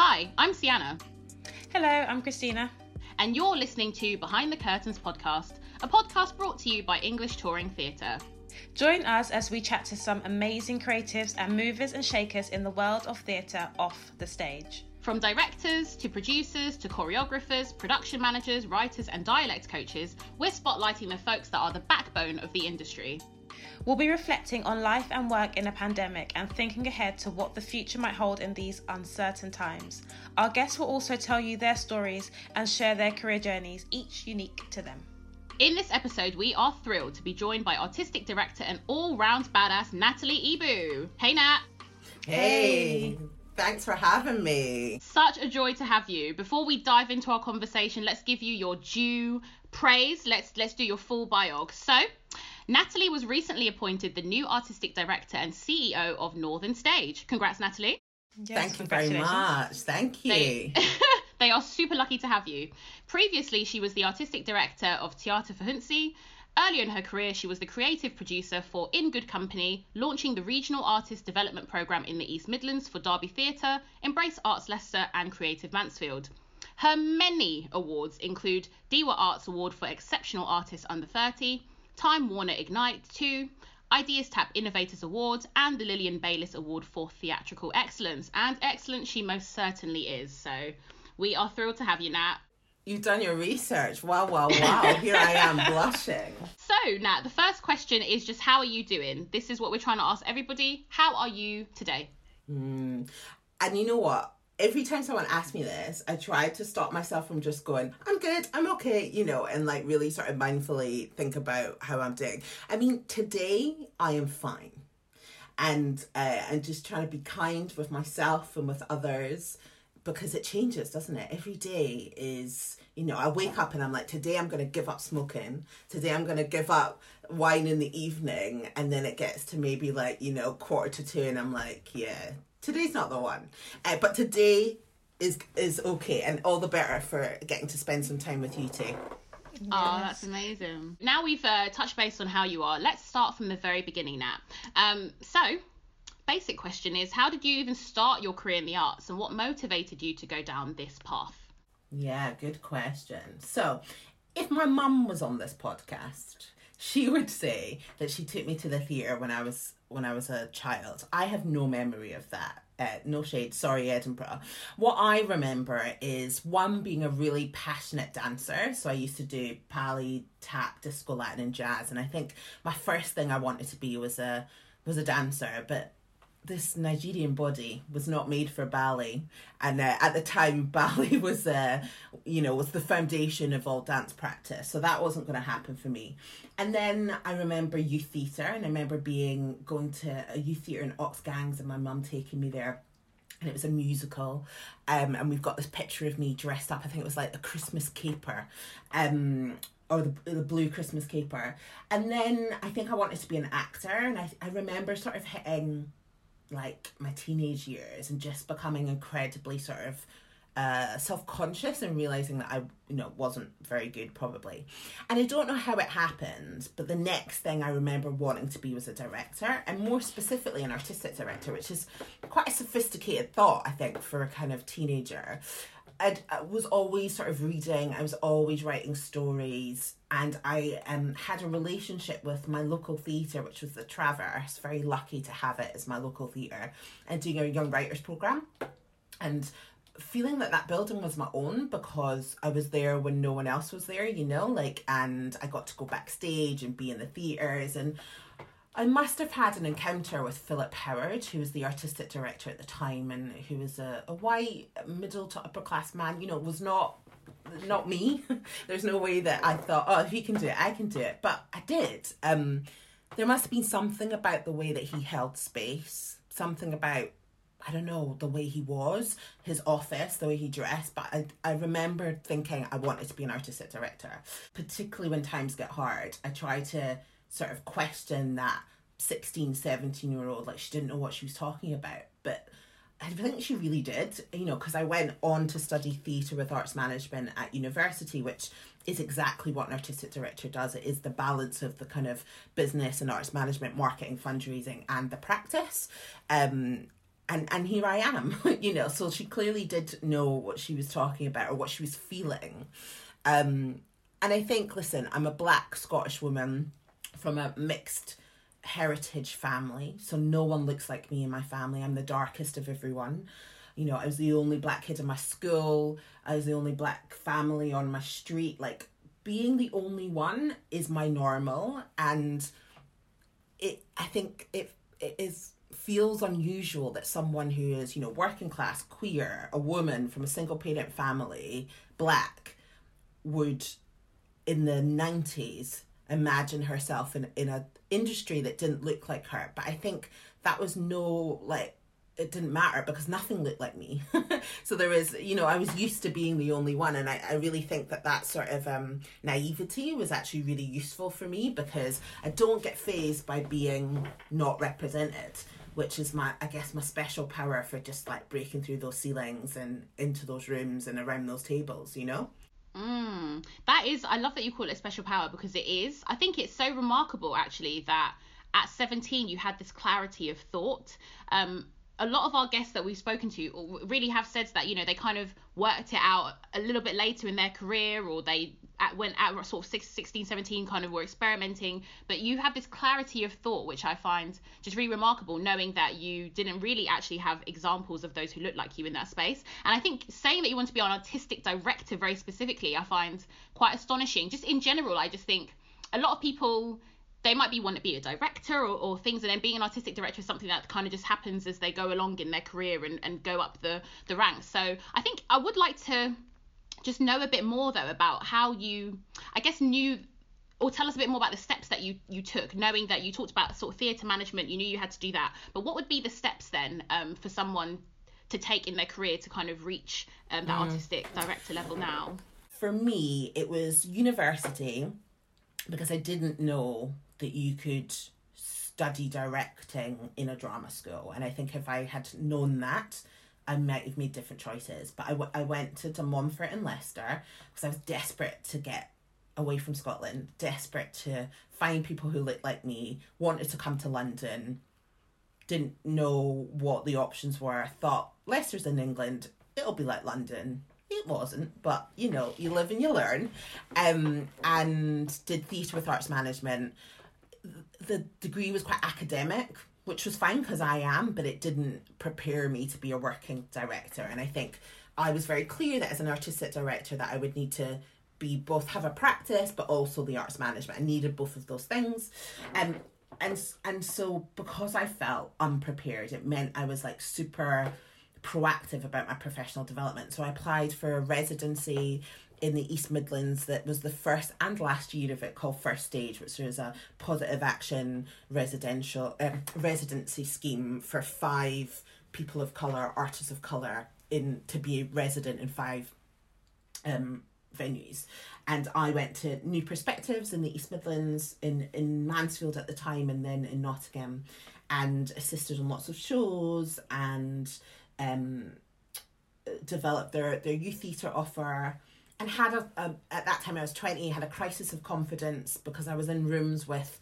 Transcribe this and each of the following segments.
Hi, I'm Sienna. Hello, I'm Christina. And you're listening to Behind the Curtains podcast, a podcast brought to you by English Touring Theatre. Join us as we chat to some amazing creatives and movers and shakers in the world of theatre off the stage. From directors to producers to choreographers, production managers, writers, and dialect coaches, we're spotlighting the folks that are the backbone of the industry. We'll be reflecting on life and work in a pandemic and thinking ahead to what the future might hold in these uncertain times. Our guests will also tell you their stories and share their career journeys, each unique to them. In this episode, we are thrilled to be joined by artistic director and all round badass Natalie Ibu. Hey, Nat. Hey. Thanks for having me. Such a joy to have you. Before we dive into our conversation, let's give you your due praise. Let's let's do your full biog. So, Natalie was recently appointed the new artistic director and CEO of Northern Stage. Congrats, Natalie. Yes, Thank you very much. Thank you. They, they, are super lucky to have you. Previously, she was the artistic director of Tiata Fahodzi. Earlier in her career, she was the creative producer for In Good Company, launching the Regional Artist Development Programme in the East Midlands for Derby Theatre, Embrace Arts Leicester, and Creative Mansfield. Her many awards include Dewar Arts Award for Exceptional Artist Under 30, Time Warner Ignite 2, Ideas Tap Innovators Award, and the Lilian Baylis Award for Theatrical Excellence. And excellent she most certainly is. So we are thrilled to have you, Nat. You've done your research. Wow, wow, wow. Here I am blushing. So, Nat, the first question is just how are you doing? This is what we're trying to ask everybody. How are you today? Mm. And you know what? Every time someone asks me this, I try to stop myself from just going, I'm good, I'm okay, you know, and like really sort of mindfully think about how I'm doing. I mean, today I am fine. And uh, I'm just trying to be kind with myself and with others because it changes, doesn't it? Every day is, you know, I wake up and I'm like, today I'm going to give up smoking. Today I'm going to give up wine in the evening. And then it gets to maybe like, you know, quarter to two and I'm like, yeah, today's not the one. Uh, but today is is okay and all the better for getting to spend some time with you too. Yes. Oh, that's amazing. Now we've uh, touched base on how you are. Let's start from the very beginning now. Um, so, basic question is how did you even start your career in the arts and what motivated you to go down this path? Yeah, good question. So, if my mum was on this podcast, she would say that she took me to the theatre when I was when I was a child. I have no memory of that. Uh, no shade, sorry, Edinburgh. What I remember is one being a really passionate dancer. So I used to do ballet, tap, disco, Latin, and jazz. And I think my first thing I wanted to be was a was a dancer. But this Nigerian body was not made for ballet, and uh, at the time, ballet was, uh, you know, was the foundation of all dance practice. So that wasn't going to happen for me. And then I remember youth theatre, and I remember being going to a youth theatre in Oxgangs, and my mum taking me there. And it was a musical. Um and we've got this picture of me dressed up. I think it was like a christmas caper. Um or the, the blue christmas caper. And then i think i wanted to be an actor and i, I remember sort of hitting like my teenage years and just becoming incredibly sort of uh, self-conscious and realizing that I you know wasn't very good probably. And I don't know how it happened but the next thing I remember wanting to be was a director and more specifically an artistic director which is quite a sophisticated thought I think for a kind of teenager I'd, I was always sort of reading I was always writing stories and I um, had a relationship with my local theatre, which was the Traverse. Very lucky to have it as my local theatre, and doing a young writers program, and feeling that that building was my own because I was there when no one else was there, you know, like, and I got to go backstage and be in the theatres and. I must have had an encounter with Philip Howard, who was the artistic director at the time, and who was a, a white middle to upper class man. You know, was not not me. There's no way that I thought, oh, if he can do it, I can do it. But I did. Um, there must have been something about the way that he held space, something about, I don't know, the way he was, his office, the way he dressed. But I, I remember thinking I wanted to be an artistic director, particularly when times get hard. I try to sort of question that 16, 17 year old, like she didn't know what she was talking about. But I think she really did, you know, because I went on to study theatre with arts management at university, which is exactly what an artistic director does. It is the balance of the kind of business and arts management, marketing, fundraising, and the practice. Um, and and here I am, you know. So she clearly did know what she was talking about or what she was feeling. Um, and I think, listen, I'm a black Scottish woman from a mixed heritage family, so no one looks like me in my family. I'm the darkest of everyone. You know, I was the only black kid in my school. I was the only black family on my street. Like being the only one is my normal, and it. I think it it is feels unusual that someone who is you know working class, queer, a woman from a single parent family, black, would in the nineties imagine herself in in a industry that didn't look like her. But I think that was no like it didn't matter because nothing looked like me. so there was, you know, I was used to being the only one. And I, I really think that that sort of um, naivety was actually really useful for me because I don't get phased by being not represented, which is my, I guess, my special power for just like breaking through those ceilings and into those rooms and around those tables, you know? Mm, that is, I love that you call it a special power because it is. I think it's so remarkable actually that at 17 you had this clarity of thought. Um, a lot of our guests that we've spoken to really have said that you know they kind of worked it out a little bit later in their career or they at when at sort of 16 17 kind of were experimenting but you have this clarity of thought which i find just really remarkable knowing that you didn't really actually have examples of those who looked like you in that space. And i think saying that you want to be an artistic director very specifically i find quite astonishing. Just in general i just think a lot of people they might be want to be a director or, or things and then being an artistic director is something that kind of just happens as they go along in their career and, and go up the the ranks. So i think i would like to just know a bit more though about how you i guess knew or tell us a bit more about the steps that you you took knowing that you talked about sort of theatre management you knew you had to do that but what would be the steps then um, for someone to take in their career to kind of reach um, that mm. artistic director level now for me it was university because i didn't know that you could study directing in a drama school. And I think if I had known that, I might have made different choices. But I, w- I went to De Montfort and Leicester because I was desperate to get away from Scotland, desperate to find people who looked like me, wanted to come to London, didn't know what the options were, I thought Leicester's in England, it'll be like London. It wasn't, but you know, you live and you learn. Um, and did theatre with arts management the degree was quite academic, which was fine because I am, but it didn't prepare me to be a working director. And I think I was very clear that as an artistic director that I would need to be both have a practice but also the arts management. I needed both of those things. Um, and and so because I felt unprepared, it meant I was like super proactive about my professional development. So I applied for a residency in the East Midlands that was the first and last year of it called First Stage, which was a positive action residential um, residency scheme for five people of color, artists of color, in to be resident in five um, venues. And I went to New Perspectives in the East Midlands, in in Mansfield at the time, and then in Nottingham, and assisted on lots of shows and um, developed their their youth theatre offer and had a, a, at that time I was 20 had a crisis of confidence because I was in rooms with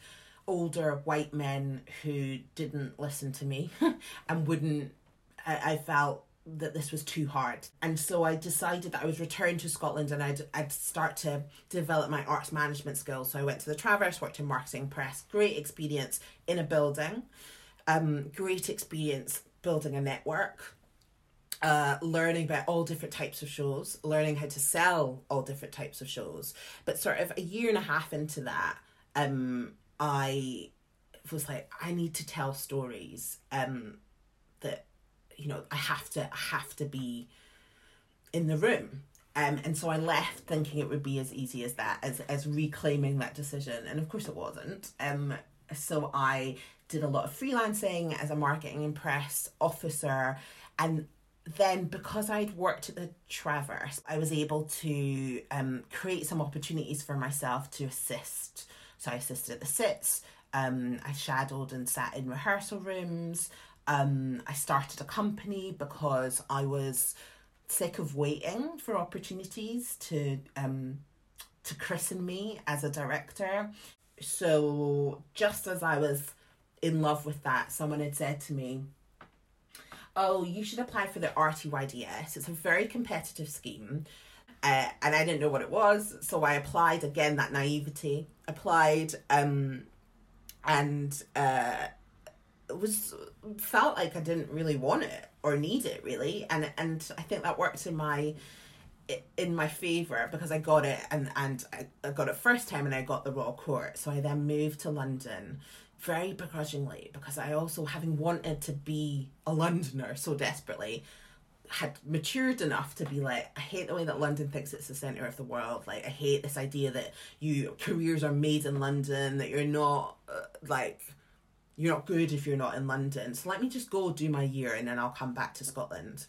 older white men who didn't listen to me and wouldn't I, I felt that this was too hard. And so I decided that I would return to Scotland and I'd, I'd start to develop my arts management skills. So I went to the Traverse worked in marketing press great experience in a building um great experience building a network uh, learning about all different types of shows, learning how to sell all different types of shows. But sort of a year and a half into that, um, I was like, I need to tell stories. Um, that you know, I have to, I have to be in the room. Um, and so I left thinking it would be as easy as that, as as reclaiming that decision, and of course it wasn't. Um, so I did a lot of freelancing as a marketing and press officer, and then because I'd worked at the Traverse, I was able to um, create some opportunities for myself to assist. So I assisted at the Citz, um, I shadowed and sat in rehearsal rooms. Um, I started a company because I was sick of waiting for opportunities to um, to christen me as a director. So just as I was in love with that, someone had said to me, oh, you should apply for the RTYDS. It's a very competitive scheme. Uh, and I didn't know what it was, so I applied again. That naivety applied, um, and uh, it was felt like I didn't really want it or need it really, and and I think that worked in my in my favor because I got it and and I, I got it first time and I got the Royal Court. So I then moved to London very begrudgingly because I also having wanted to be a Londoner so desperately had matured enough to be like I hate the way that London thinks it's the center of the world. Like I hate this idea that you careers are made in London that you're not uh, like you're not good if you're not in London. So let me just go do my year and then I'll come back to Scotland.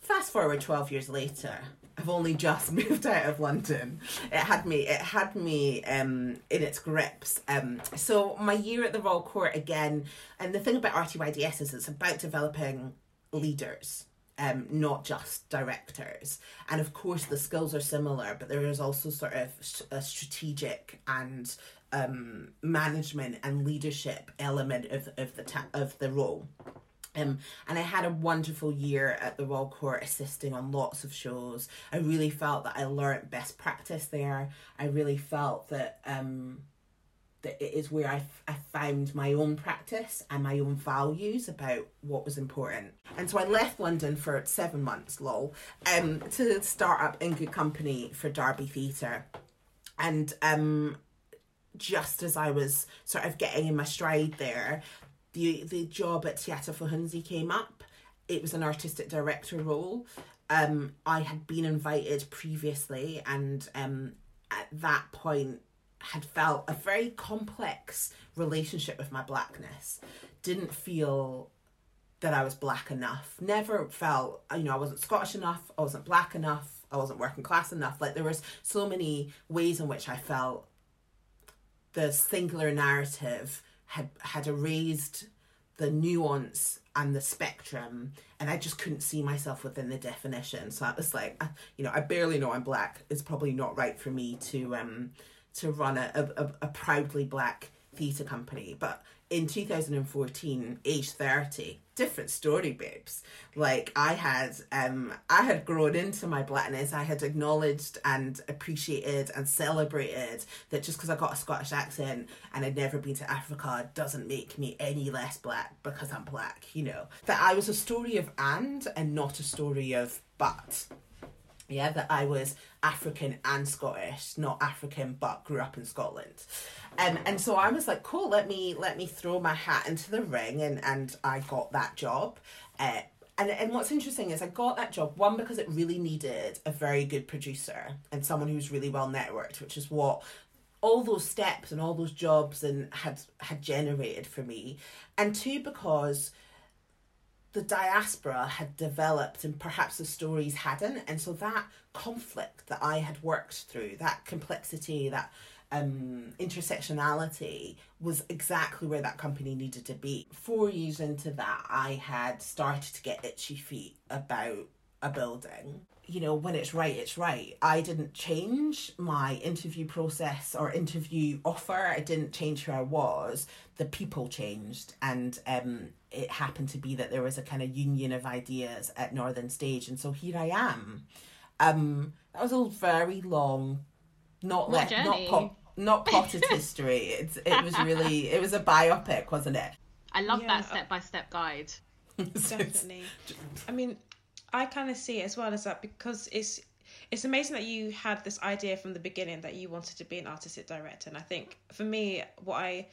Fast forward 12 years later I've only just moved out of London. It had me. It had me um, in its grips. Um, so my year at the Royal Court again, and the thing about RTYDS is it's about developing leaders. Um, not just directors. And of course, the skills are similar, but there is also sort of a strategic and um, management and leadership element of, of the ta- of the role. Um, and I had a wonderful year at the Royal Court assisting on lots of shows. I really felt that I learnt best practice there. I really felt that um, that it is where I, I found my own practice and my own values about what was important. And so I left London for seven months, lol, um, to start up in good company for Derby Theatre. And um, just as I was sort of getting in my stride there, the the job at Teatr Fy came up. It was an artistic director role. Um, I had been invited previously, and um, at that point had felt a very complex relationship with my blackness. Didn't feel that I was black enough. Never felt, you know, I wasn't Scottish enough. I wasn't black enough. I wasn't working class enough. Like there was so many ways in which I felt the singular narrative had had erased the nuance and the spectrum and i just couldn't see myself within the definition. So i was like you know i barely know i'm black. It's probably not right for me to um to run a, a, a proudly black theatre company. But in 2014 age 30 different story babes. Like i had um i had grown into my blackness. I had acknowledged and appreciated and celebrated that just because i got a scottish accent and i'd never been to africa doesn't make me any less black because i'm black you know? That i was a story of and and not a story of but yeah that i was african and scottish not african but grew up in scotland um, and so I was like, cool, let me let me throw my hat into the ring and, and I got that job. Uh, and, and what's interesting is I got that job, one, because it really needed a very good producer and someone who's really well networked, which is what all those steps and all those jobs and had had generated for me. And two, because the diaspora had developed and perhaps the stories hadn't. And so that conflict that I had worked through, that complexity, that um, intersectionality was exactly where that company needed to be. Four years into that, I had started to get itchy feet about a building. You know, when it's right, it's right. I didn't change my interview process or interview offer. I didn't change who I was. The people changed, and um, it happened to be that there was a kind of union of ideas at Northern Stage, and so here I am. Um, that was a very long not like not pop, not potted history. It's it was really it was a biopic, wasn't it? I love yeah, that step by step guide. Definitely. I mean, I kind of see it as well as that because it's it's amazing that you had this idea from the beginning that you wanted to be an artistic director, and I think for me, what I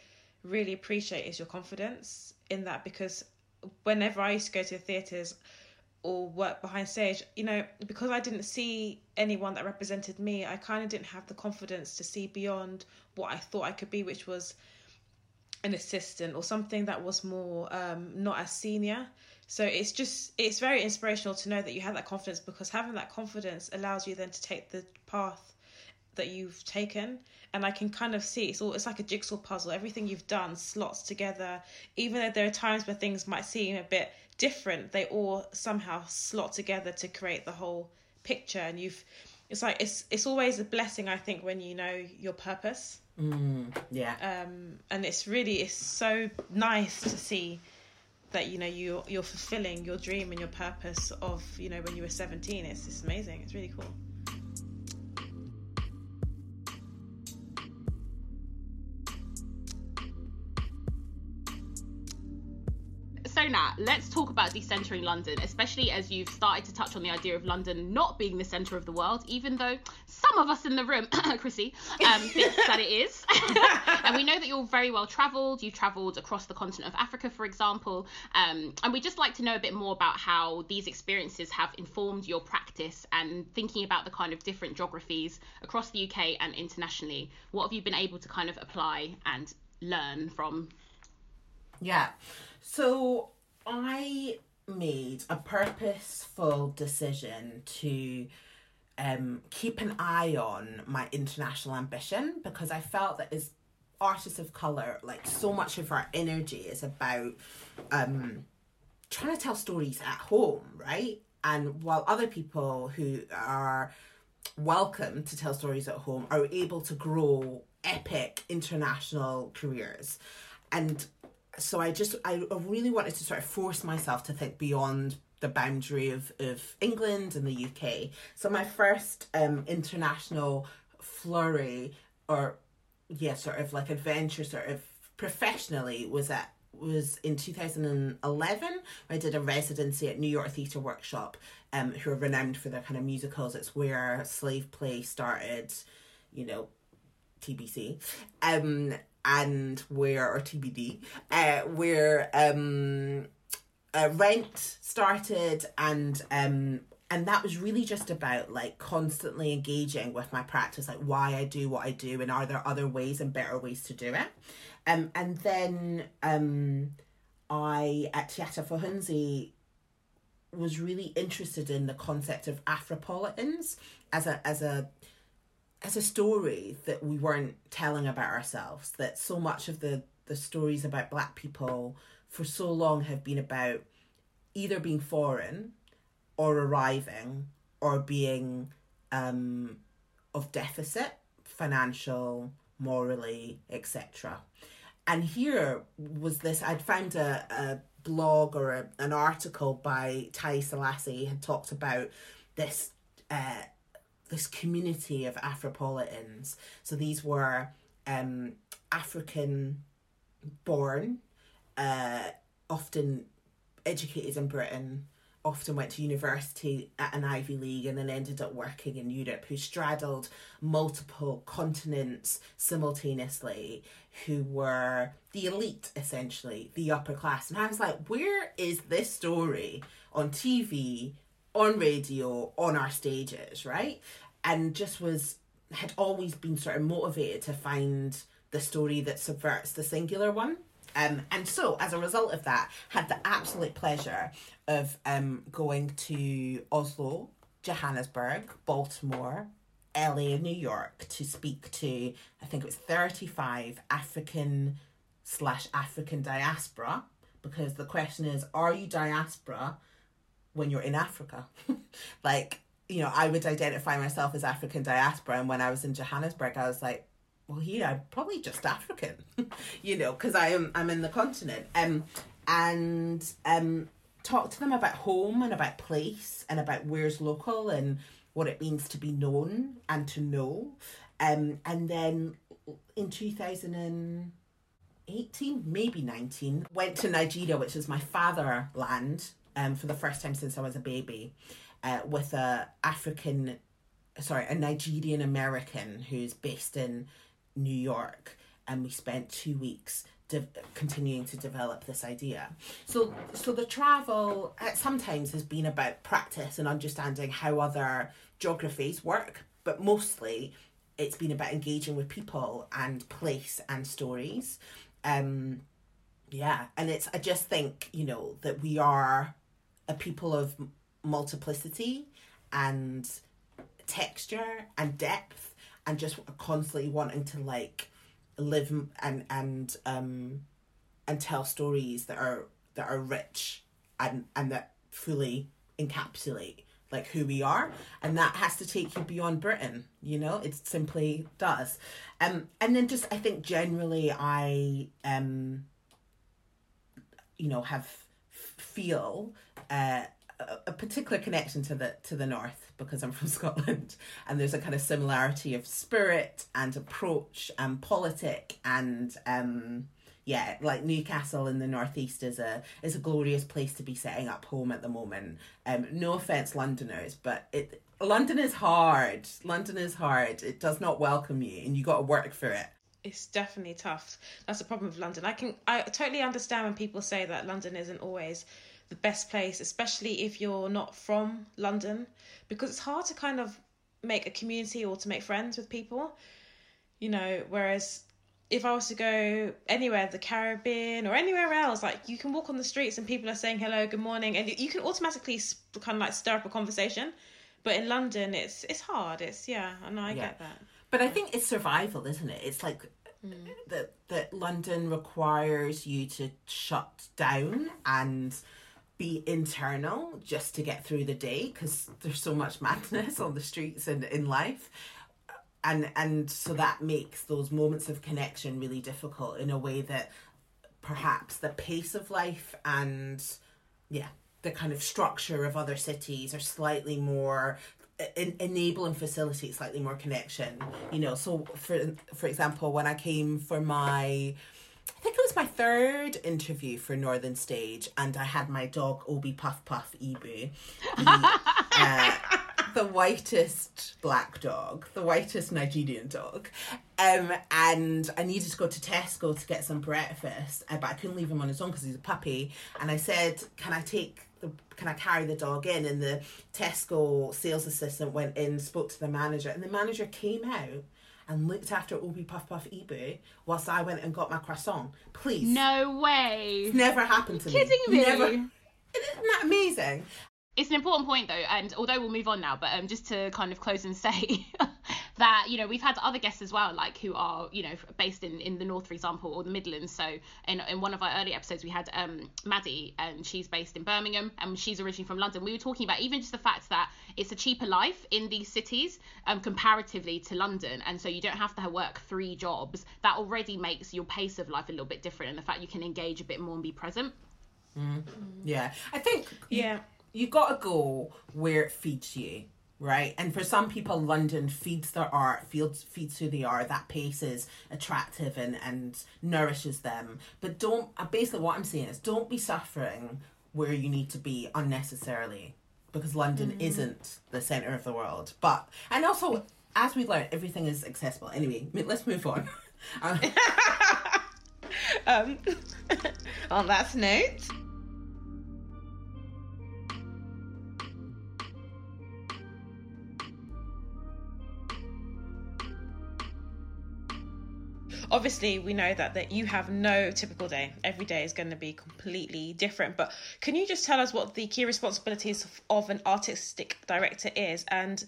really appreciate is your confidence in that because whenever I used to go to the theatres or work behind stage you know because i didn't see anyone that represented me i kind of didn't have the confidence to see beyond what i thought i could be which was an assistant or something that was more um, not as senior. So it's just it's very inspirational to know that you have that confidence because having that confidence allows you then to take the path that you've taken and I can kind of see it's all it's like a jigsaw puzzle. Everything you've done slots together. Even though there are times where things might seem a bit different, they all somehow slot together to create the whole picture. And you've it's like it's it's always a blessing I think when you know your purpose. Mm, yeah. Um, and it's really it's so nice to see that you know you you're fulfilling your dream and your purpose of you know when you were 17 it's just amazing it's really cool so Nat, let's talk about decentering London, especially as you've started to touch on the idea of London not being the centre of the world, even though some of us in the room, Chrissy, um, thinks that it is. and we know that you're very well travelled. You've travelled across the continent of Africa, for example. Um, and we'd just like to know a bit more about how these experiences have informed your practice and thinking about the kind of different geographies across the UK and internationally. What have you been able to kind of apply and learn from? Yeah. So I made a purposeful decision to um, keep an eye on my international ambition because I felt that as artists of color, like so much of our energy is about um, trying to tell stories at home, right? And while other people who are welcome to tell stories at home are able to grow epic international careers. And so I just I really wanted to sort of force myself to think beyond the boundary of, of England and the UK. So my first um international flurry or yeah, sort of like adventure sort of professionally was at was in 2011 I did a residency at New York Theatre Workshop um who are renowned for their kind of musicals. It's where slave play started you know TBC um and where or TBD, uh, where um, uh, Rent started, and um, and that was really just about like constantly engaging with my practice, like why I do what I do, and are there other ways and better ways to do it, um, and then um, I at Tiata Fahodzi was really interested in the concept of Afropolitans as a as a as a story that we weren't telling about ourselves that so much of the the stories about black people for so long have been about either being foreign or arriving or being um of deficit financial morally etc and here was this i'd found a, a blog or a, an article by Taiye Selasi had talked about this uh, this community of Afropolitans. So these were um, African born, uh, often educated in Britain, often went to university at an Ivy League and then ended up working in Europe, who straddled multiple continents simultaneously, who were the elite essentially, the upper class. And I was like, where is this story on TV? On radio, on our stages, right? And just was had always been sort of motivated to find the story that subverts the singular one. Um, and so, as a result of that, had the absolute pleasure of um, going to Oslo, Johannesburg, Baltimore, LA, and New York to speak to, I think it was 35 African slash African diaspora. Because the question is, are you diaspora when you're in Africa. like, you know, I would identify myself as African diaspora. And when I was in Johannesburg, I was like, well, here I'm probably just African, you know, because I am I'm in the continent. Um, and um, talk to them about home and about place and about where's local and what it means to be known and to know. Um, and then in 2018, maybe 19, went to Nigeria, which is my fatherland um, for the first time since I was a baby uh, with a African, sorry, a Nigerian American who's based in New York. And we spent two weeks de- continuing to develop this idea. So, so the travel sometimes has been about practice and understanding how other geographies work, but mostly it's been about engaging with people and place and stories. Um, yeah, and it's I just think you know that we are a people of multiplicity and texture and depth and just constantly wanting to like live and and um and tell stories that are that are rich and and that fully encapsulate like who we are. And that has to take you beyond britain you know? It simply does. Um and then just i think generally i um you know have feel a, a particular connection to the to the north because I'm from Scotland, and there's a kind of similarity of spirit and approach and politic and um, yeah, like Newcastle in the northeast is a is a glorious place to be setting up home at the moment. Um, no offense, Londoners, but it London is hard. London is hard. It does not welcome you, and you got to work for it. It's definitely tough. That's the problem with London. I can I totally understand when people say that London isn't always the best place, especially if you're not from London, because it's hard to kind of make a community or to make friends with people. You know, whereas if I was to go anywhere, the Caribbean or anywhere else, like you can walk on the streets and people are saying hello, good morning, and you can automatically kind of like stir up a conversation. But in London, it's it's hard. It's yeah, I know I yeah. get that. But I think it's survival, isn't it? It's like mm. that that London requires you to shut down and be internal just to get through the day because there's so much madness on the streets and in life. And and so that makes those moments of connection really difficult in a way that perhaps the pace of life and yeah the kind of structure of other cities are slightly more en- enable and facilitate slightly more connection you know. So for for example when i came for my think it was my third interview for Northern Stage, and I had my dog Obi Puff Puff Ibu, the, uh, the whitest black dog, the whitest Nigerian dog, um, and I needed to go to Tesco to get some breakfast, uh, but I couldn't leave him on his own because he's a puppy. And I said, "Can I take the? Can I carry the dog in?" And the Tesco sales assistant went in, spoke to the manager, and the manager came out and looked after Obi Puff Puff Ibu whilst I went and got my croissant. Please. No way. It's never happened to me. Kidding me. Never. Isn't that amazing? It's an important point though, and although we'll move on now, but um, just to kind of close and say that you know we've had other guests as well, like who are you know based in in the north, for example, or the Midlands. So in in one of our early episodes, we had um Maddie, and she's based in Birmingham, and she's originally from London. We were talking about even just the fact that it's a cheaper life in these cities um comparatively to London, and so you don't have to work three jobs. That already makes your pace of life a little bit different, and the fact you can engage a bit more and be present. Mm. Yeah, I think yeah you got to go where it feeds you right? And for some people london feeds their art feeds feeds who they are. That pace is attractive and and nourishes them. But don't uh, basically what i'm saying is don't be suffering where you need to be unnecessarily because london mm. isn't the center of the world. But and also as we've learned everything is accessible. Anyway let's move on. Um on that note obviously we know that that you have no typical day. Every day is going to be completely different but can you just tell us what the key responsibilities of, of an artistic director is? And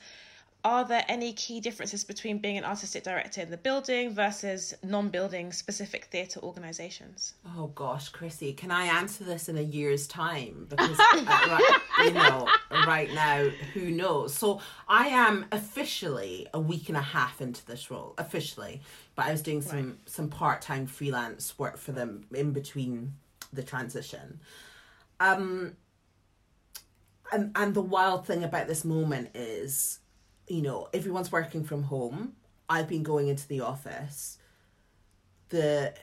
are there any key differences between being an artistic director in the building versus non-building specific theatre organisations? Oh gosh, Chrissy, can I answer this in a year's time? Because uh, right, you know, right now, who knows? So I am officially a week and a half into this role, officially, but I was doing some right. some part time freelance work for them in between the transition. Um, and and the wild thing about this moment is you know, everyone's working from home. I've been going into the office. The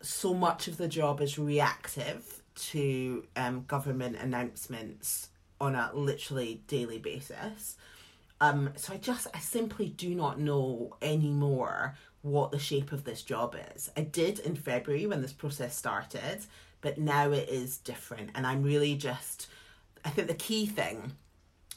so much of the job is reactive to um, government announcements on a literally daily basis. Um, so I just I simply do not know anymore what the shape of this job is. I did in February when this process started, but now it is different, and I'm really just. I think the key thing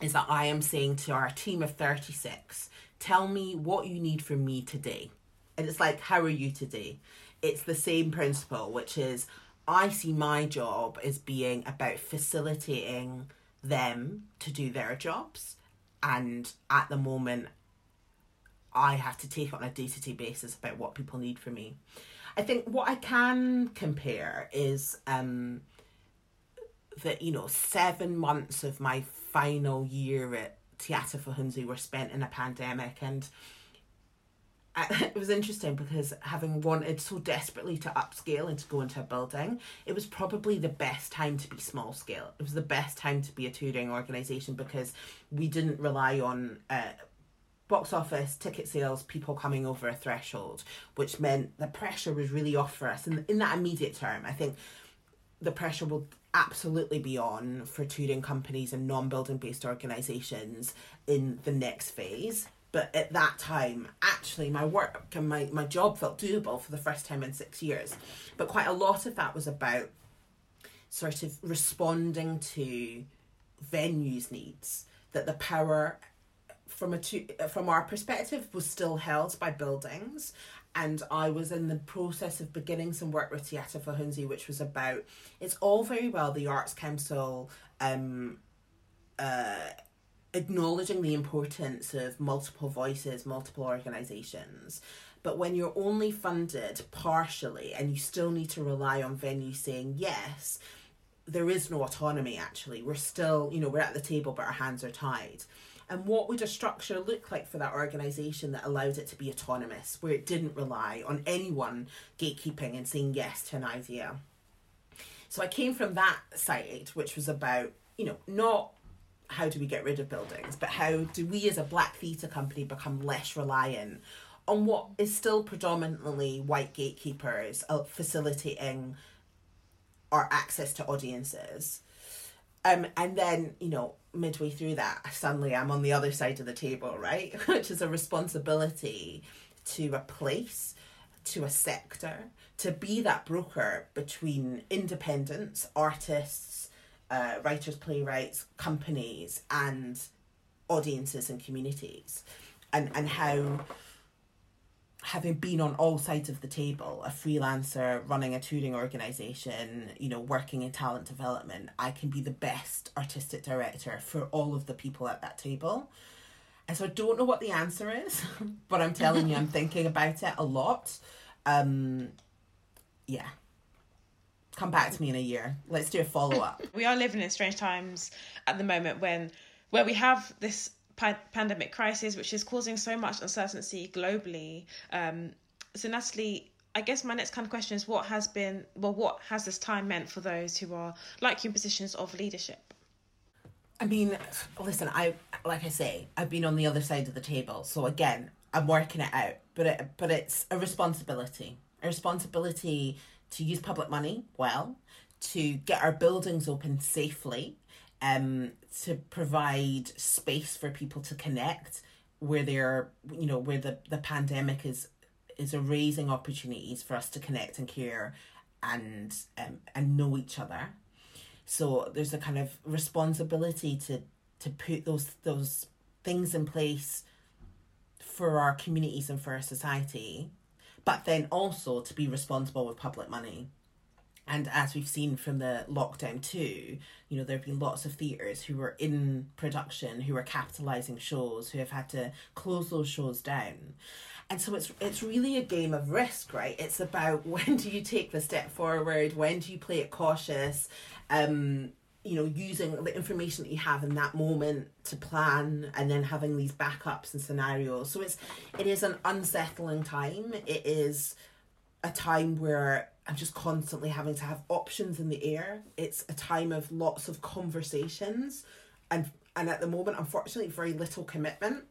is that I am saying to our team of 36, tell me what you need from me today. And it's like, how are you today? It's the same principle, which is I see my job as being about facilitating them to do their jobs. And at the moment, I have to take on a day to day basis about what people need from me. I think what I can compare is um, that, you know, seven months of my final year at Tiata Fahodzi were spent in a pandemic and it was interesting because having wanted so desperately to upscale and to go into a building, it was probably the best time to be small scale. It was the best time to be a touring organisation because we didn't rely on uh, box office, ticket sales, people coming over a threshold, which meant the pressure was really off for us. And in that immediate term, I think the pressure will absolutely be on for touring companies and non building based organisations in the next phase. But at that time, actually, my work and my, my job felt doable for the first time in six years. But quite a lot of that was about sort of responding to venues' needs, that the power from a from our perspective was still held by buildings and I was in the process of beginning some work with Tiata Fahodzi, which was about it's all very well the Arts Council um, uh, acknowledging the importance of multiple voices, multiple organisations. But when you're only funded partially and you still need to rely on venues saying yes, there is no autonomy actually. We're still, you know, we're at the table, but our hands are tied. And what would a structure look like for that organisation that allowed it to be autonomous, where it didn't rely on anyone gatekeeping and saying yes to an idea? So I came from that side, which was about, you know, not how do we get rid of buildings, but how do we as a black theatre company become less reliant on what is still predominantly white gatekeepers uh, facilitating our access to audiences. Um, and then, you know, midway through that, suddenly I'm on the other side of the table, right? Which is a responsibility to a place, to a sector, to be that broker between independents, artists, uh, writers, playwrights, companies, and audiences and communities. And, and how having been on all sides of the table, a freelancer running a touring organization, you know, working in talent development, I can be the best artistic director for all of the people at that table. And so I don't know what the answer is, but I'm telling you, I'm thinking about it a lot. Um, yeah. Come back to me in a year. Let's do a follow up. We are living in strange times at the moment when where we have this pandemic crisis, which is causing so much uncertainty globally. Um, so, Natalie, I guess my next kind of question is what has been, well, what has this time meant for those who are like you in positions of leadership? I mean, listen, I like I say, I've been on the other side of the table. So again, I'm working it out, but it, but it's a responsibility, a responsibility to use public money well, to get our buildings open safely, um, to provide space for people to connect where they're you know where the, the pandemic is is raising opportunities for us to connect and care and um, and know each other. So there's a kind of responsibility to to put those those things in place for our communities and for our society but then also to be responsible with public money and as we've seen from the lockdown too, you know, there have been lots of theatres who were in production, who were capitalising shows, who have had to close those shows down. And so it's it's really a game of risk, right? It's about when do you take the step forward, when do you play it cautious, um, you know, using the information that you have in that moment to plan and then having these backups and scenarios. So it's it is an unsettling time. It is a time where I'm just constantly having to have options in the air. It's a time of lots of conversations and and at the moment unfortunately very little commitment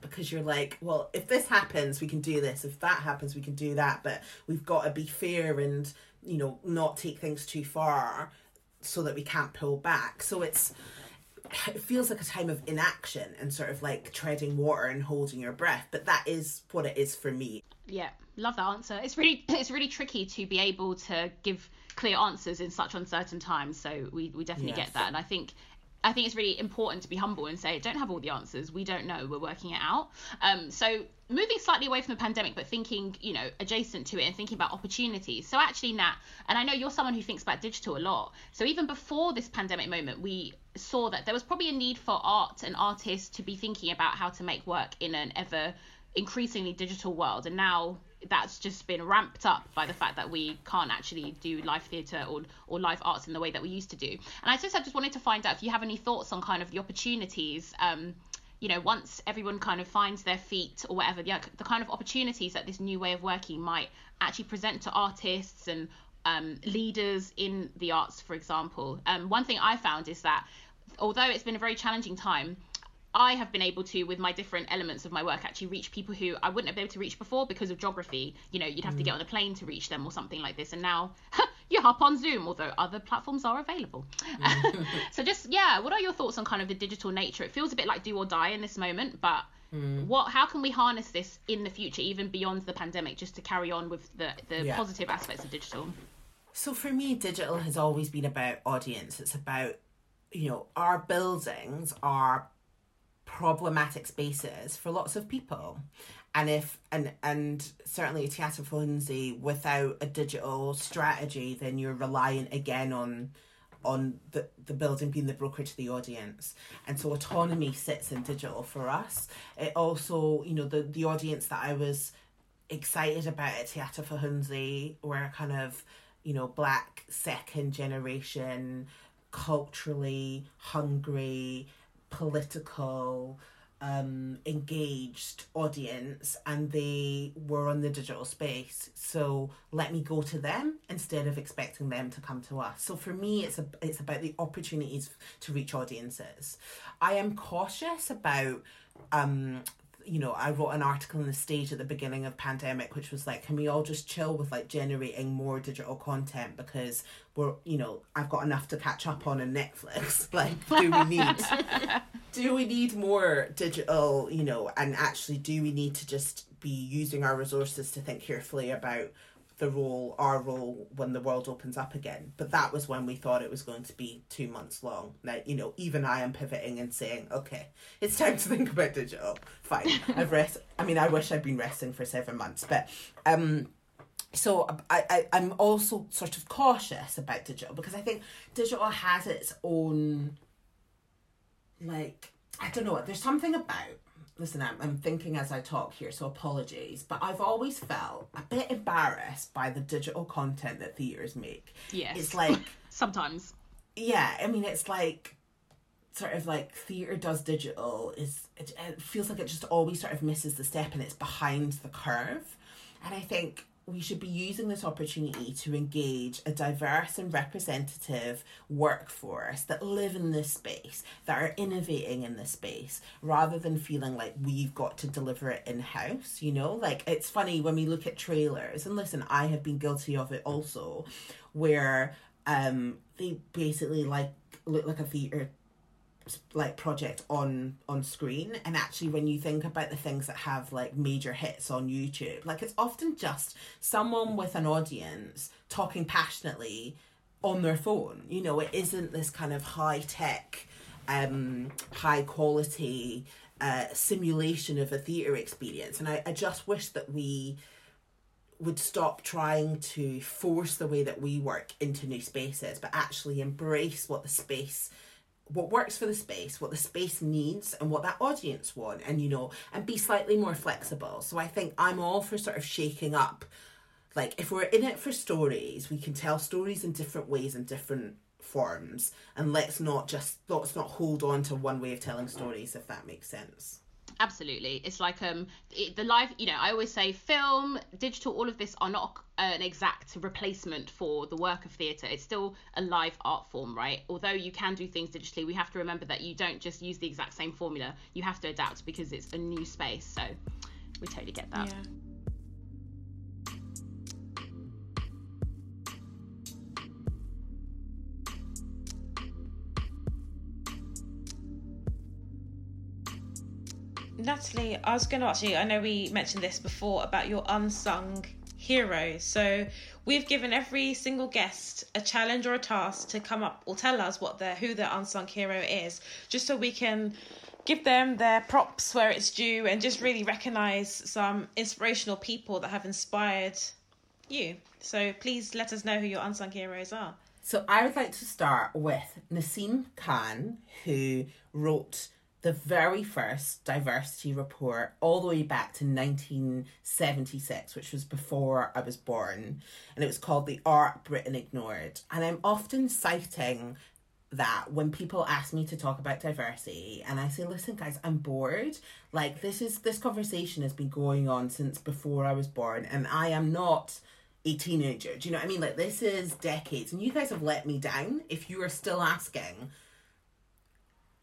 because you're like, well, if this happens, we can do this. If that happens, we can do that. But we've got to be fair and, you know, not take things too far so that we can't pull back. So it's it feels like a time of inaction and sort of like treading water and holding your breath. But that is what it is for me. Yeah, love that answer. It's really it's really tricky to be able to give clear answers in such uncertain times. So we, we definitely yes. get that. And I think I think it's really important to be humble and say, don't have all the answers. We don't know. We're working it out. Um, so moving slightly away from the pandemic, but thinking, you know, adjacent to it and thinking about opportunities. So actually, Nat, and I know you're someone who thinks about digital a lot. So even before this pandemic moment, we saw that there was probably a need for art and artists to be thinking about how to make work in an ever increasingly digital world and now that's just been ramped up by the fact that we can't actually do live theatre or, or live arts in the way that we used to do and i just i just wanted to find out if you have any thoughts on kind of the opportunities um, you know, once everyone kind of finds their feet or whatever, the, the kind of opportunities that this new way of working might actually present to artists and um, leaders in the arts, for example. Um, one thing I found is that although it's been a very challenging time, I have been able to, with my different elements of my work, actually reach people who I wouldn't have been able to reach before because of geography. You know, you'd have mm. to get on a plane to reach them or something like this. And now you hop on Zoom, although other platforms are available. Mm. so just yeah, what are your thoughts on kind of the digital nature? It feels a bit like do or die in this moment, but mm. what how can we harness this in the future, even beyond the pandemic, just to carry on with the the yeah. positive aspects of digital? So for me, digital has always been about audience. It's about you know our buildings are problematic spaces for lots of people. And if and and certainly a Tiata Fahodzi without a digital strategy then you're reliant again on on the, the building being the broker to the audience. And so autonomy sits in digital for us. It also you know the the audience that i was excited about at Tiata Fahodzi were kind of you know black second generation culturally hungry political um, engaged audience and they were on the digital space. So let me go to them instead of expecting them to come to us. So for me, it's a, it's about the opportunities to reach audiences. I am cautious about um, you know, I wrote an article in the stage at the beginning of pandemic, which was like, can we all just chill with like generating more digital content because we're, you know, I've got enough to catch up on in Netflix. Like, do we need, do we need more digital, you know, and actually do we need to just be using our resources to think carefully about the role, our role, when the world opens up again. But that was when we thought it was going to be two months long. Now, you know, even I am pivoting and saying, okay, it's time to think about digital. Fine, I've rest. I mean, I wish I'd been resting for seven months, but um, so I, I I'm also sort of cautious about digital because I think digital has its own, like I don't know. There's something about listen, I'm, I'm thinking as I talk here, so apologies, but I've always felt a bit embarrassed by the digital content that theatres make. Yes. It's like. Sometimes. Yeah, I mean, it's like sort of like theatre does digital is it, it feels like it just always sort of misses the step and it's behind the curve and i think we should be using this opportunity to engage a diverse and representative workforce that live in this space, that are innovating in this space, rather than feeling like we've got to deliver it in house. You know, like it's funny when we look at trailers, and listen, I have been guilty of it also, where um they basically like look like a theatre like project on on screen. And actually when you think about the things that have like major hits on YouTube like it's often just someone with an audience talking passionately on their phone. You know it isn't this kind of high tech um high quality uh simulation of a theater experience. And I, I just wish that we would stop trying to force the way that we work into new spaces but actually embrace what the space what works for the space, what the space needs, and what that audience want, and you know, and be slightly more flexible. So I think I'm all for sort of shaking up. Like if we're in it for stories, we can tell stories in different ways and different forms, and let's not just let's not hold on to one way of telling stories, if that makes sense absolutely. It's like um it, the live you know i always say film digital all of this are not an exact replacement for the work of theatre. It's still a live art form right? Although you can do things digitally we have to remember that you don't just use the exact same formula. You have to adapt because it's a new space. So we totally get that. Yeah. Natalie, I was going to ask you, I know we mentioned this before about your unsung heroes. So we've given every single guest a challenge or a task to come up or tell us what their who their unsung hero is, just so we can give them their props where it's due and just really recognize some inspirational people that have inspired you. So please let us know who your unsung heroes are. So I would like to start with Naseem Khan, who wrote the very first diversity report all the way back to 1976, which was before I was born. And it was called The Art Britain Ignored. And I'm often citing that when people ask me to talk about diversity and I say, listen, guys, I'm bored. Like this is this conversation has been going on since before I was born, and I am not a teenager. Do you know what I mean? Like this is decades, and you guys have let me down if you are still asking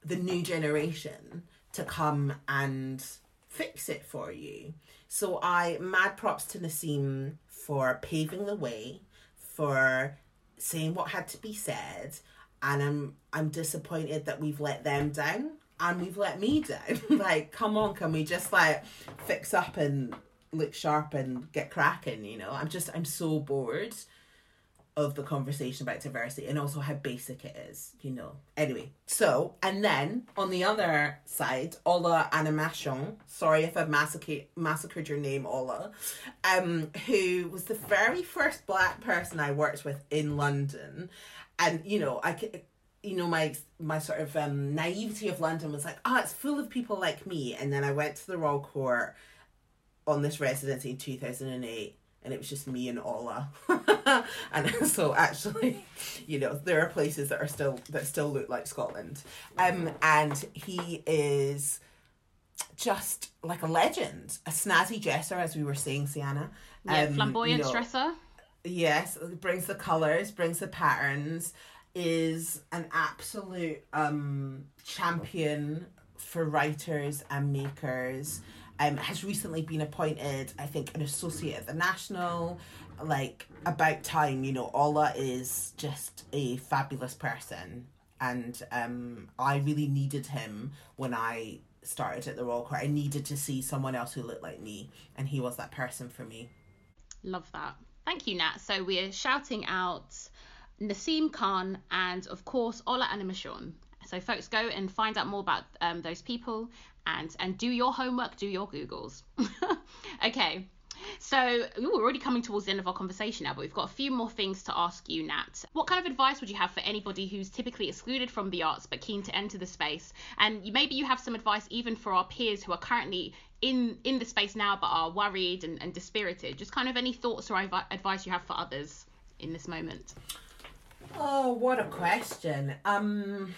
the new generation to come and fix it for you. So I mad props to Naseem for paving the way, for saying what had to be said, and I'm I'm disappointed that we've let them down and we've let me down. like, come on, can we just like fix up and look sharp and get cracking, you know? I'm just I'm so bored of the conversation about diversity and also how basic it is, you know. Anyway, so and then on the other side, Ola Animashawun, sorry if I've massacred massacred your name, Ola, um, who was the very first black person I worked with in London, and you know I could. You know my my sort of um, naivety of London was like, oh, it's full of people like me. And then I went to the Royal Court on this residency in two thousand and it was just me and Ola. and so actually, you know, there are places that are still that still look like Scotland. Um and he is just like a legend, a snazzy dresser, as we were saying, Sienna. Yeah, Um, flamboyant you know, dresser. Yes, brings the colors, brings the patterns, is an absolute um champion for writers and makers. Um, has recently been appointed, I think, an associate at the National. Like about time, you know. Ola is just a fabulous person, and um, I really needed him when I started at the Royal Court. I needed to see someone else who looked like me, and he was that person for me. Love that. Thank you, Nat. So we're shouting out Naseem Khan and, of course, Ola Animashawun. So, folks, go and find out more about um, those people and and do your homework, do your Googles. okay. So ooh, we're already coming towards the end of our conversation now, but we've got a few more things to ask you, Nat. What kind of advice would you have for anybody who's typically excluded from the arts but keen to enter the space? And you, maybe you have some advice even for our peers who are currently in in the space now but are worried and, and dispirited. Just kind of any thoughts or advi- advice you have for others in this moment. Oh, what a question. Um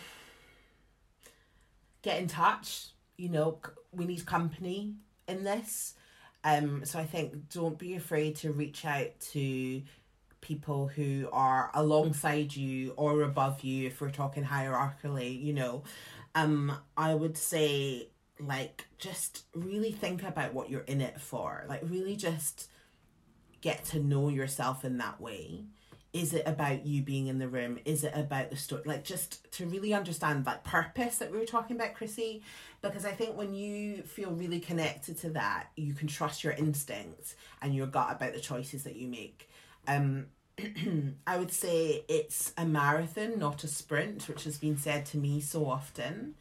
get in touch, you know, we need company in this. Um so I think don't be afraid to reach out to people who are alongside you or above you if we're talking hierarchically, you know. Um I would say like just really think about what you're in it for. Like really just get to know yourself in that way is it about you being in the room? Is it about the story? Like just to really understand that purpose that we were talking about chrissy. Because i think when you feel really connected to that you can trust your instincts and your gut about the choices that you make. Um i would say it's a marathon not a sprint which has been said to me so often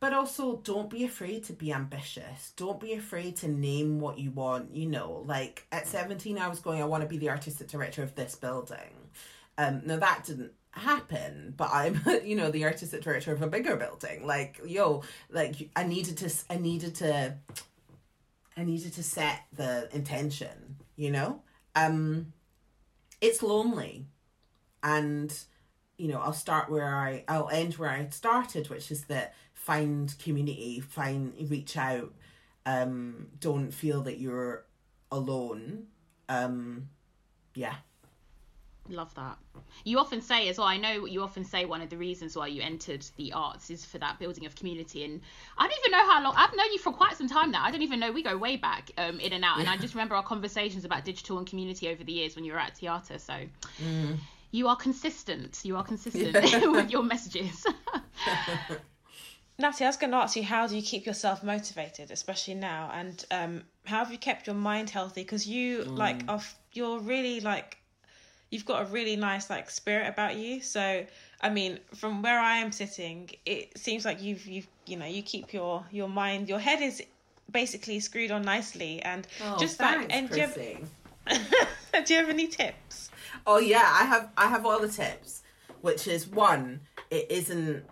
but also don't be afraid to be ambitious. Don't be afraid to name what you want you know like at 17 i was going i want to be the artistic director of this building. Um now that didn't happen but i'm you know the artistic director of a bigger building. Like yo like i needed to i needed to i needed to set the intention you know? Um it's lonely. And you know i'll start where i i'll end where i started which is that find community find reach out um don't feel that you're alone um yeah Love that. You often say as well, I know you often say one of the reasons why you entered the arts is for that building of community. And I don't even know how long, I've known you for quite some time now. I don't even know, we go way back um, in and out. And I just remember our conversations about digital and community over the years when you were at theatre. So you are consistent. You are consistent with your messages. Natty, I was going to ask you, how do you keep yourself motivated, especially now? And um, how have you kept your mind healthy? Because you, like, are, f- you're really, like, you've got a really nice, like, spirit about you. So, I mean, from where I am sitting, it seems like you've, you've, you know, you keep your, your mind, your head is basically screwed on nicely. And just like, and do you, have, do you have any tips? Oh yeah, I have I have all the tips, which is one, it isn't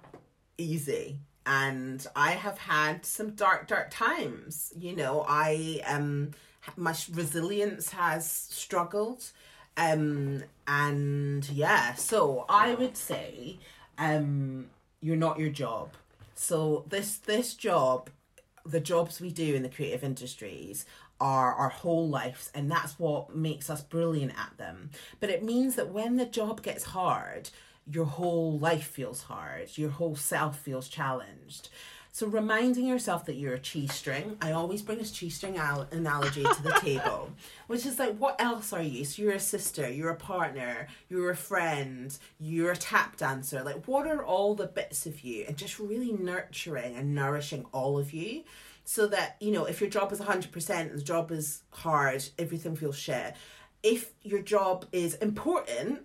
easy. And I have had some dark, dark times. You know, I um my resilience has struggled. Um and yeah, so I would say um, you're not your job. So this this job, the jobs we do in the creative industries are our whole lives and that's what makes us brilliant at them. But it means that when the job gets hard, your whole life feels hard, your whole self feels challenged. So reminding yourself that you're a cheese string, I always bring this cheese string al- analogy to the table, which is like, what else are you? So you're a sister, you're a partner, you're a friend, you're a tap dancer. Like, what are all the bits of you? And just really nurturing and nourishing all of you so that, you know, if your job is 100%, the job is hard, everything feels shit. If your job is important,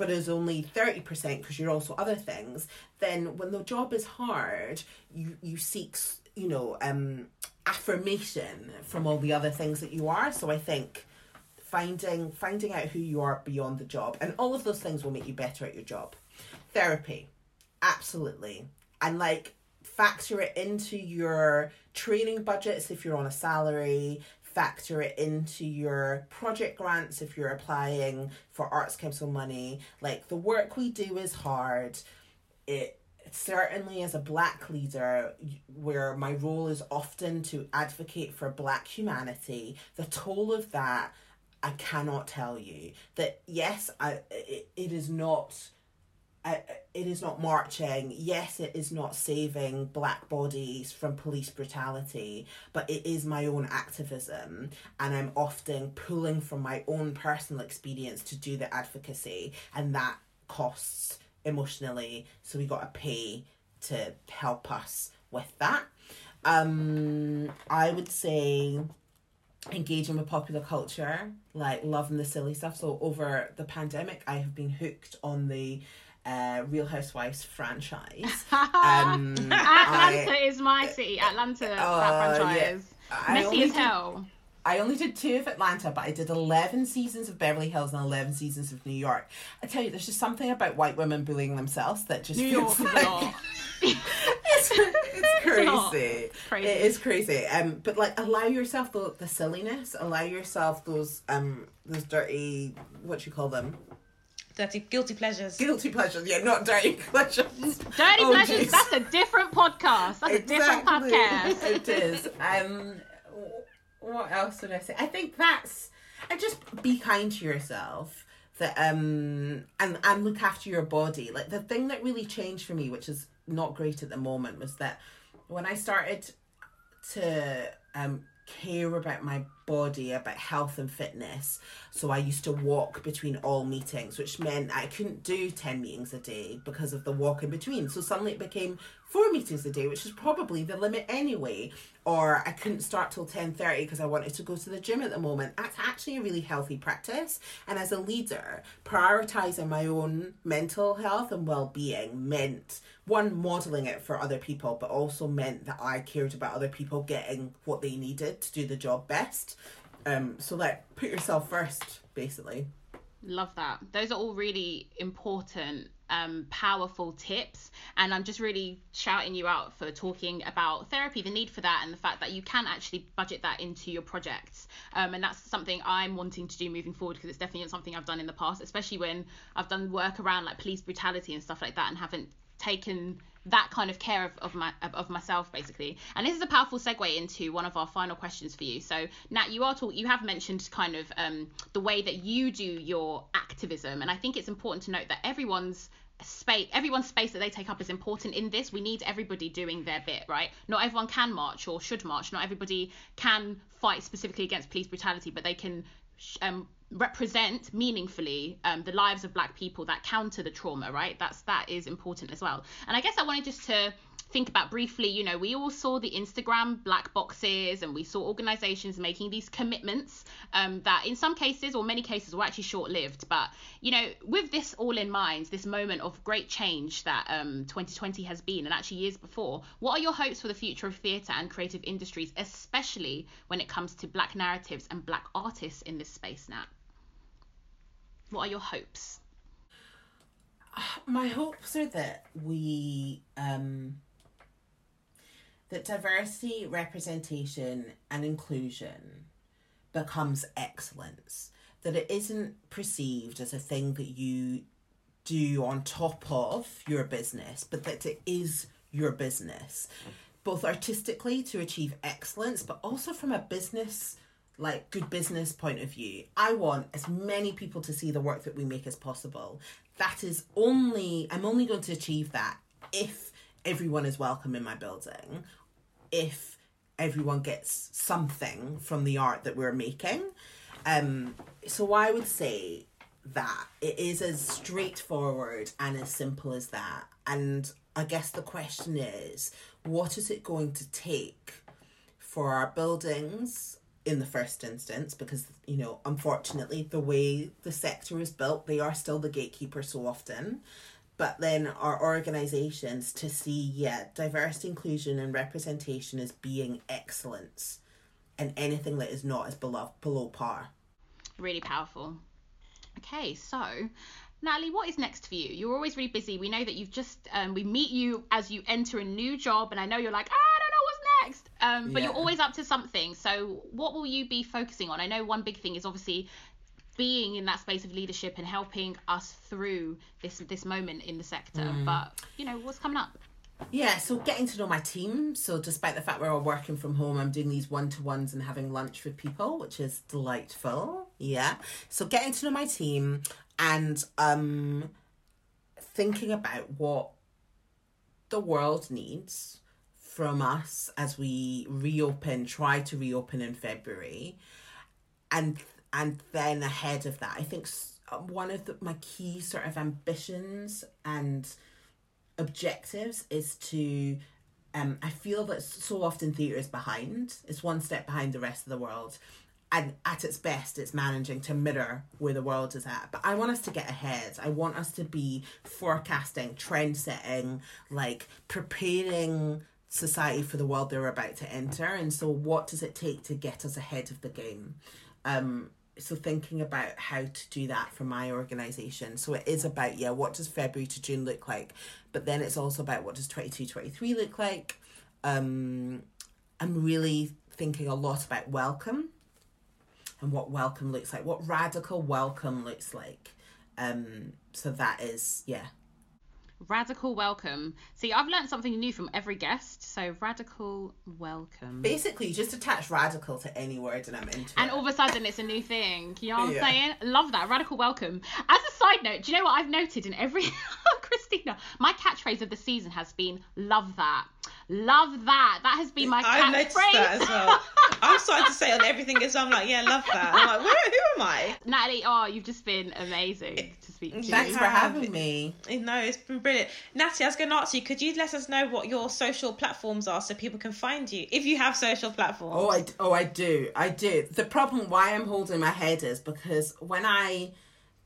but is only 30% because you're also other things, then when the job is hard, you, you seek, you know, um, affirmation from all the other things that you are. So I think finding finding out who you are beyond the job and all of those things will make you better at your job. Therapy. Absolutely. And like factor it into your training budgets if you're on a salary, factor it into your project grants if you're applying for Arts Council money. Like the work we do is hard. It certainly as a black leader where my role is often to advocate for black humanity the toll of that i cannot tell you that yes i it, it is not it is not marching. Yes, it is not saving black bodies from police brutality, but it is my own activism. And I'm often pulling from my own personal experience to do the advocacy, and that costs emotionally. So we got to pay to help us with that. Um, I would say engaging with popular culture, like loving the silly stuff. So over the pandemic, I have been hooked on the uh, Real Housewives franchise. Um, Atlanta I, is my city. Atlanta uh, franchise. Yeah. Messy as hell. Did, I only did two of Atlanta, but I did 11 seasons of Beverly Hills and 11 seasons of New York. I tell you, there's just something about white women bullying themselves that just New feels York, like... it's, it's crazy. It's crazy. It is crazy. Um, but like, allow yourself the, the silliness. Allow yourself those um those dirty what you call them Dirty guilty pleasures. Guilty pleasures, yeah, not dirty pleasures. Dirty oh, pleasures. Geez. That's a different podcast. That's exactly. a different podcast. it is. Um, what else would I say? I think that's and just be kind to yourself. That um and and look after your body. Like the thing that really changed for me, which is not great at the moment, was that when I started to um care about my body, about health and fitness. So I used to walk between all meetings, which meant I couldn't do 10 meetings a day because of the walk in between. So suddenly it became four meetings a day, which is probably the limit anyway. Or I couldn't start till 10.30 because I wanted to go to the gym at the moment. That's actually a really healthy practice. And as a leader, prioritizing my own mental health and well-being meant one modeling it for other people, but also meant that I cared about other people getting what they needed to do the job best. Um, so like put yourself first, basically. Love that. Those are all really important, um, powerful tips. And I'm just really shouting you out for talking about therapy, the need for that, and the fact that you can actually budget that into your projects. Um, and that's something I'm wanting to do moving forward because it's definitely something I've done in the past, especially when I've done work around like police brutality and stuff like that and haven't taken that kind of care of, of my of myself basically. And this is a powerful segue into one of our final questions for you. So nat you are talk you have mentioned kind of um, the way that you do your activism. And i think it's important to note that everyone's space everyone's space that they take up is important in this. We need everybody doing their bit right? Not everyone can march or should march. Not everybody can fight specifically against police brutality but they can um, represent meaningfully um, the lives of black people that counter the trauma right that's that is important as well and i guess i wanted just to think about briefly, you know, we all saw the Instagram black boxes and we saw organizations making these commitments um, that in some cases or many cases were actually short lived. But, you know, with this all in mind, this moment of great change that um, 2020 has been and actually years before, what are your hopes for the future of theatre and creative industries, especially when it comes to black narratives and black artists in this space now? What are your hopes? My hopes are that we um, that diversity, representation, and inclusion becomes excellence. That it isn't perceived as a thing that you do on top of your business, but that it is your business, both artistically to achieve excellence, but also from a business like good business point of view. I want as many people to see the work that we make as possible. That is only I'm only going to achieve that if everyone is welcome in my building, if everyone gets something from the art that we're making. Um so I would say that it is as straightforward and as simple as that. And I guess the question is, what is it going to take for our buildings in the first instance because you know unfortunately the way the sector is built they are still the gatekeeper so often but then our organizations to see yeah diversity inclusion and representation as being excellence and anything that is not is below below par really powerful okay so Natalie, what is next for you? You're always really busy. We know that you've just um, we meet you as you enter a new job, and I know you're like, ah, I don't know what's next. Um, but Yeah. you're always up to something. So what will you be focusing on? I know one big thing is obviously being in that space of leadership and helping us through this this moment in the sector. Mm. But you know, what's coming up? Yeah, so getting to know my team. So, despite the fact we're all working from home, I'm doing these one to ones and having lunch with people, which is delightful. Yeah. So, getting to know my team and um, thinking about what the world needs from us as we reopen, try to reopen in February, and and then ahead of that, I think one of the, my key sort of ambitions and objectives is to um I feel that so often theatre is behind. It's one step behind the rest of the world. And at its best, it's managing to mirror where the world is at. But I want us to get ahead. I want us to be forecasting, trend setting, like preparing society for the world they're about to enter. And so, what does it take to get us ahead of the game? Um, so thinking about how to do that for my organization so it is about yeah what does february to june look like but then it's also about what does 22 23 look like um i'm really thinking a lot about welcome and what welcome looks like what radical welcome looks like um so that is yeah Radical welcome. See, I've learned something new from every guest. So radical welcome. basically just attach radical to any word and i'm into And it all of a sudden, it's a new thing. You know what I'm Yeah. saying? Love that. Radical welcome. As a side note, do you know what I've noted in every. Christina, my catchphrase of the season has been love that. Love that. That has been my I've noticed catchphrase. that as well. I'm starting to say on everything as well. I'm like, yeah, love that. I'm like, where, who am I? Natalie, oh, you've just been amazing to speak to. thanks for having me No, it's been brilliant. Natalie, I was going to ask you, could you let us know what your social platforms are so people can find you? If you have social platforms. Oh, I oh I do, I do. The problem why I'm holding my head is because when I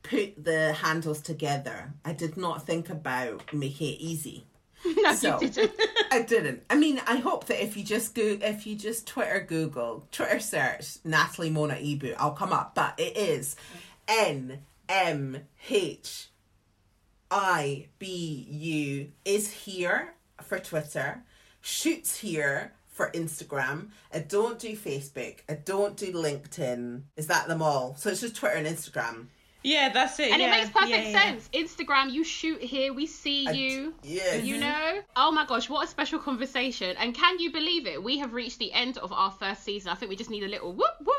put the handles together, I did not think about making it easy. no, So you didn't. I didn't. I mean, I hope that if you just go, if you just Twitter Google, Twitter search Natalie Mona Ibu, I'll come up. But it is N M H I B U is here for Twitter, shoots here for Instagram. I don't do Facebook. I don't do LinkedIn. Is that them all? So it's just Twitter and Instagram. Yeah, that's it. And yeah, it makes perfect yeah, yeah. sense. Instagram, you shoot here, we see I- you. yeah. You know? Oh my gosh, what a special conversation. And can you believe it? We have reached the end of our first season. I think we just need a little whoop whoop.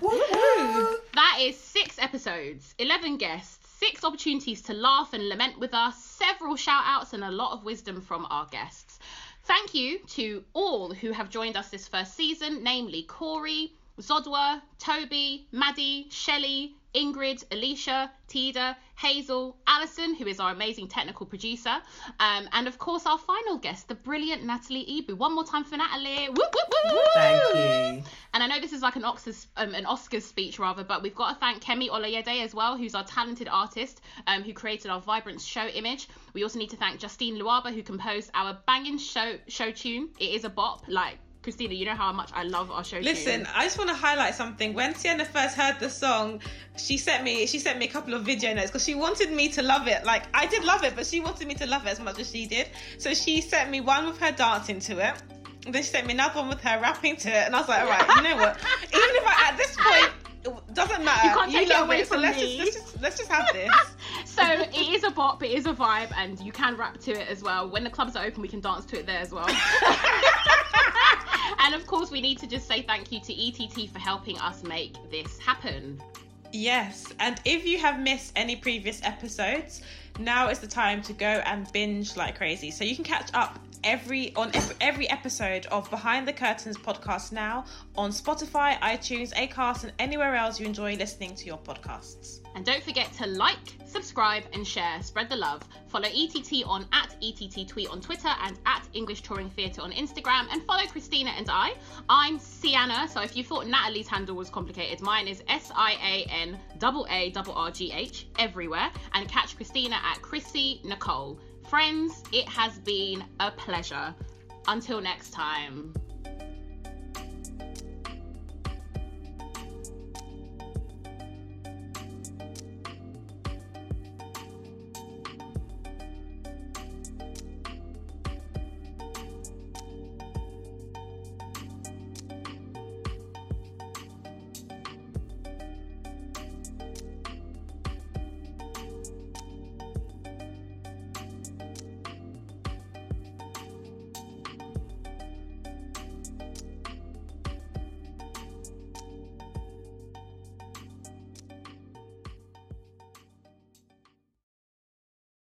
Woo-hoo. That is six episodes, 11 guests, six opportunities to laugh and lament with us, several shout outs, and a lot of wisdom from our guests. Thank you to all who have joined us this first season, namely Corey, Zodwa, Toby, Maddie, Shelley, Ingrid, Alicia, Tida, Hazel, Alison, who is our amazing technical producer, um, and of course our final guest, the brilliant Natalie Ibu. One more time for Natalie. Whoop, whoop, whoop. Thank you. And I know this is like an Oscars, um, an Oscars speech rather, but we've got to thank Kemi Olayede as well, who's our talented artist, um, who created our vibrant show image. We also need to thank Justine Luaba, who composed our banging show show tune. It is a bop, like. Christina, you know how much I love our show Listen, tune. I just want to highlight something. When Sienna first heard the song, she sent me she sent me a couple of video notes because she wanted me to love it. Like I did love it, but she wanted me to love it as much as she did. So she sent me one with her dancing to it. And then she sent me another one with her rapping to it, and I was like, all right, you know what? Even if I at this point, it doesn't matter. You can't take it away it, so from let's me. Just, let's just let's just have this. so it is a bop, it is a vibe, and you can rap to it as well. When the clubs are open, we can dance to it there as well. and of course, we need to just say thank you to ETT for helping us make this happen. Yes, and if you have missed any previous episodes, now is the time to go and binge like crazy. So you can catch up every on every, episode of Behind the Curtains podcast now on Spotify, iTunes, Acast, and anywhere else you enjoy listening to your podcasts. And don't forget to like, subscribe, and share. Spread the love. Follow ETT on at ETT Tweet on Twitter and at English Touring Theatre on Instagram. And follow Christina and I. I'm Sienna. So if you thought Natalie's handle was complicated, mine is S I A N A A R R G H everywhere. And catch Christina at Chrissy Nicole. Friends, it has been a pleasure. Until next time.